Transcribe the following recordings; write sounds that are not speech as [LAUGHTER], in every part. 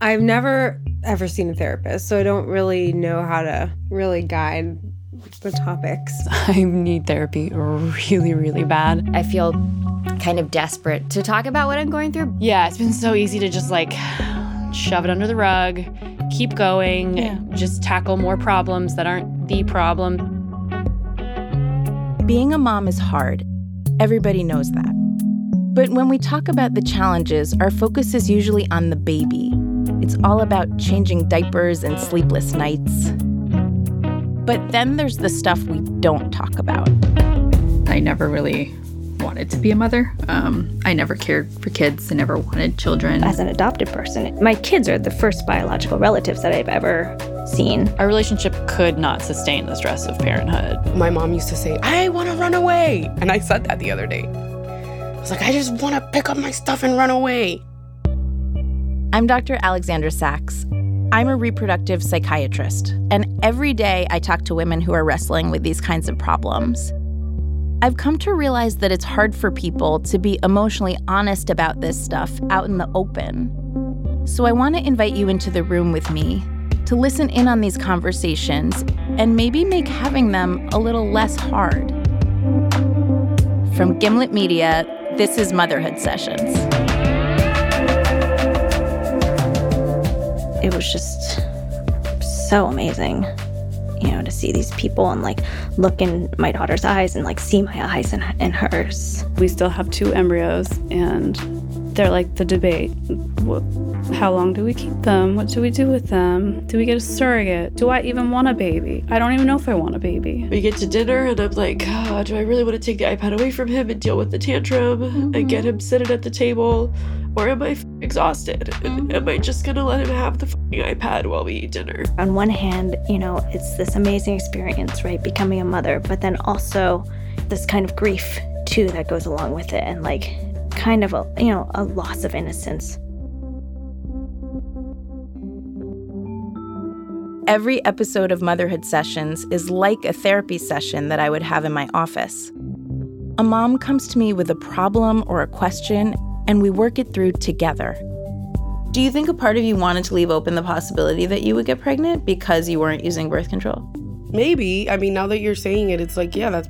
I've never ever seen a therapist, so I don't really know how to really guide the topics. [LAUGHS] I need therapy really, really bad. I feel kind of desperate to talk about what I'm going through. Yeah, it's been so easy to just like shove it under the rug, keep going, yeah. just tackle more problems that aren't the problem. Being a mom is hard. Everybody knows that. But when we talk about the challenges, our focus is usually on the baby. It's all about changing diapers and sleepless nights. But then there's the stuff we don't talk about. I never really wanted to be a mother. Um, I never cared for kids. I never wanted children. As an adopted person, my kids are the first biological relatives that I've ever seen. Our relationship could not sustain the stress of parenthood. My mom used to say, I want to run away. And I said that the other day. I was like, I just want to pick up my stuff and run away. I'm Dr. Alexandra Sacks. I'm a reproductive psychiatrist, and every day I talk to women who are wrestling with these kinds of problems. I've come to realize that it's hard for people to be emotionally honest about this stuff out in the open. So I want to invite you into the room with me to listen in on these conversations and maybe make having them a little less hard. From Gimlet Media, this is Motherhood Sessions. So amazing you know to see these people and like look in my daughter's eyes and like see my eyes in, in hers. We still have two embryos and they're like the debate how long do we keep them what do we do with them do we get a surrogate do i even want a baby i don't even know if i want a baby we get to dinner and i'm like oh, do i really want to take the ipad away from him and deal with the tantrum mm-hmm. and get him seated at the table or am I exhausted? And am I just gonna let him have the iPad while we eat dinner? On one hand, you know, it's this amazing experience, right? Becoming a mother, but then also this kind of grief too that goes along with it and like kind of a, you know, a loss of innocence. Every episode of Motherhood Sessions is like a therapy session that I would have in my office. A mom comes to me with a problem or a question and we work it through together. Do you think a part of you wanted to leave open the possibility that you would get pregnant because you weren't using birth control? Maybe. I mean, now that you're saying it, it's like, yeah, that's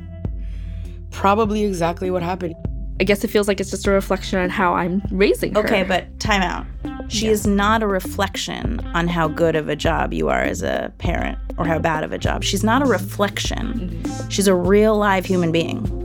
probably exactly what happened. I guess it feels like it's just a reflection on how I'm raising her. Okay, but time out. She yeah. is not a reflection on how good of a job you are as a parent or how bad of a job. She's not a reflection. Mm-hmm. She's a real live human being.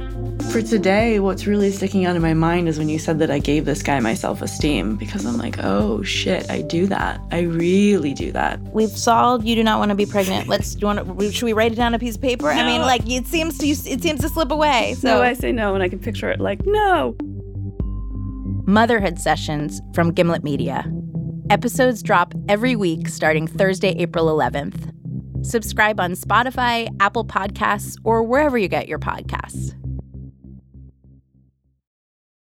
For today, what's really sticking out in my mind is when you said that I gave this guy my self esteem because I'm like, oh shit, I do that. I really do that. We've solved you do not want to be pregnant. Let's do you want to, should we write it down on a piece of paper? No. I mean, like it seems to it seems to slip away. So no, I say no, and I can picture it like no. Motherhood sessions from Gimlet Media. Episodes drop every week starting Thursday, April 11th. Subscribe on Spotify, Apple Podcasts, or wherever you get your podcasts.